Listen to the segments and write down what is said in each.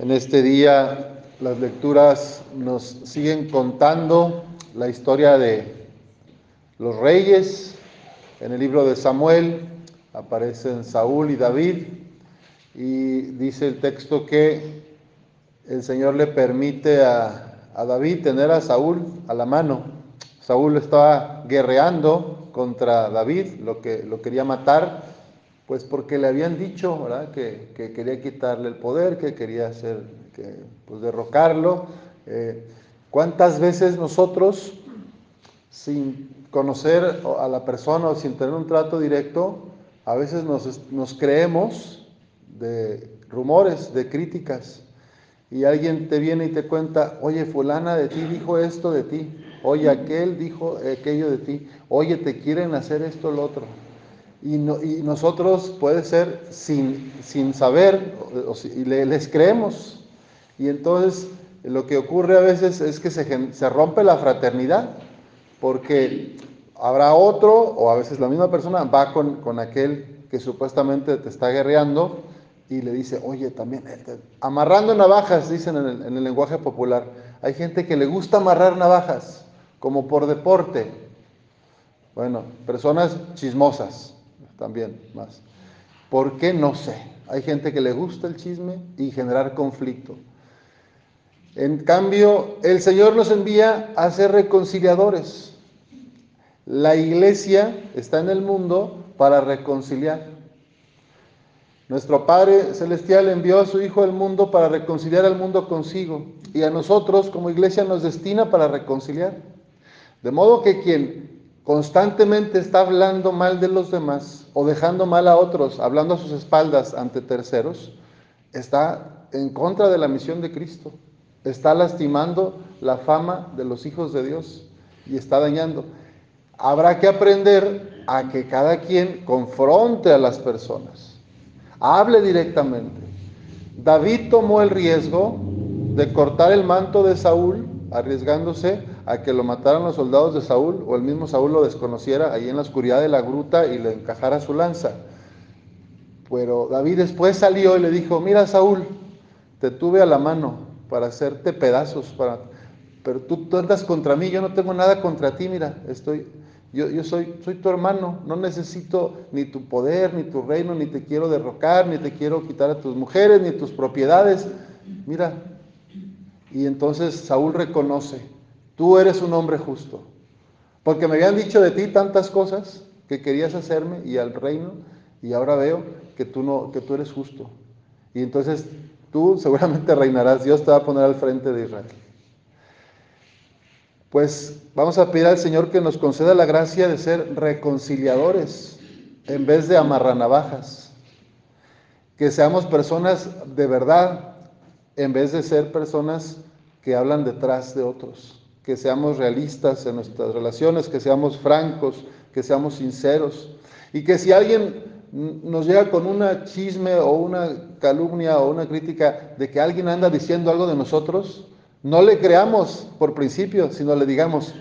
En este día las lecturas nos siguen contando la historia de los reyes. En el libro de Samuel aparecen Saúl y David y dice el texto que el Señor le permite a, a David tener a Saúl a la mano. Saúl estaba guerreando contra David, lo que lo quería matar pues porque le habían dicho ¿verdad? Que, que, quería quitarle el poder, que quería hacer, que, pues derrocarlo. Eh, ¿Cuántas veces nosotros, sin conocer a la persona o sin tener un trato directo, a veces nos, nos creemos de rumores, de críticas? Y alguien te viene y te cuenta, oye, fulana de ti dijo esto de ti, oye, aquel dijo aquello de ti, oye, te quieren hacer esto, lo otro. Y, y, nosotros puede ser sin, sin saber, y le, les creemos. Y entonces lo que ocurre a veces es que se, se, rompe la fraternidad, porque habrá otro, o a veces la misma persona, va con, con aquel que supuestamente te está guerreando y le dice, oye, también, amarrando navajas, dicen en el lenguaje popular. Hay gente que le gusta amarrar navajas, como por deporte. Bueno, personas chismosas también más. ¿Por qué? No sé. Hay gente que le gusta el chisme y generar conflicto. En cambio, el Señor nos envía a ser reconciliadores. La iglesia está en el mundo para reconciliar. Nuestro Padre Celestial envió a su Hijo al mundo para reconciliar al mundo consigo y a nosotros como iglesia nos destina para reconciliar. De modo que quien constantemente está hablando mal de los demás o dejando mal a otros, hablando a sus espaldas ante terceros, está en contra de la misión de Cristo. Está lastimando la fama de los hijos de Dios y está dañando. Habrá que aprender a que cada quien confronte a las personas, hable directamente. David tomó el riesgo de cortar el manto de Saúl, arriesgándose a que lo mataran los soldados de Saúl o el mismo Saúl lo desconociera ahí en la oscuridad de la gruta y le encajara su lanza. Pero David después salió y le dijo, mira Saúl, te tuve a la mano para hacerte pedazos, para... pero tú, andas contra mí, yo no tengo nada contra ti, mira, estoy, yo, yo soy, soy tu hermano, no necesito ni tu poder, ni tu reino, ni te quiero derrocar, ni te quiero quitar a tus mujeres, ni tus propiedades. Mira, y entonces Saúl reconoce, Tú eres un hombre justo. Porque me habían dicho de ti tantas cosas que querías hacerme y al reino, y ahora veo que tú, no, que tú eres justo. Y entonces tú seguramente reinarás. Dios te va a poner al frente de Israel. Pues vamos a pedir al Señor que nos conceda la gracia de ser reconciliadores en vez de amarranavajas. Que seamos personas de verdad en vez de ser personas que hablan detrás de otros que seamos realistas en nuestras relaciones, que seamos francos, que seamos sinceros. Y que si alguien nos llega con una chisme o una calumnia o una crítica de que alguien anda diciendo algo de nosotros, no le creamos por principio, sino le digamos,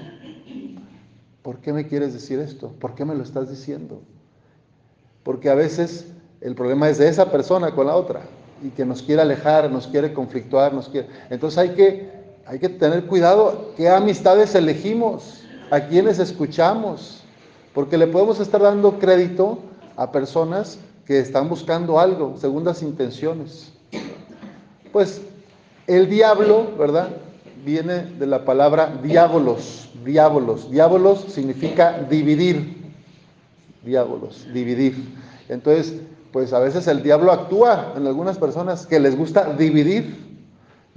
¿por qué me quieres decir esto? ¿Por qué me lo estás diciendo? Porque a veces el problema es de esa persona con la otra y que nos quiere alejar, nos quiere conflictuar, nos quiere... Entonces hay que hay que tener cuidado qué amistades elegimos, a quienes escuchamos, porque le podemos estar dando crédito a personas que están buscando algo, segundas intenciones. Pues el diablo, ¿verdad? Viene de la palabra diabolos, diabolos. Diabolos significa dividir, diabolos, dividir. Entonces, pues a veces el diablo actúa en algunas personas que les gusta dividir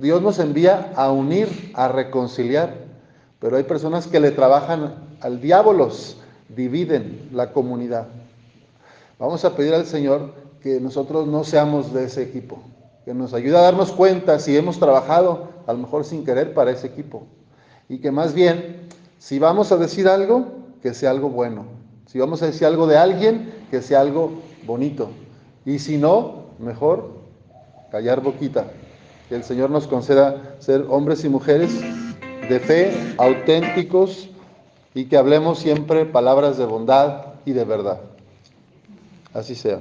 Dios nos envía a unir, a reconciliar, pero hay personas que le trabajan al diabolos, dividen la comunidad. Vamos a pedir al Señor que nosotros no seamos de ese equipo, que nos ayude a darnos cuenta si hemos trabajado, a lo mejor sin querer, para ese equipo. Y que más bien, si vamos a decir algo, que sea algo bueno. Si vamos a decir algo de alguien, que sea algo bonito. Y si no, mejor callar boquita. Que el Señor nos conceda ser hombres y mujeres de fe, auténticos y que hablemos siempre palabras de bondad y de verdad. Así sea.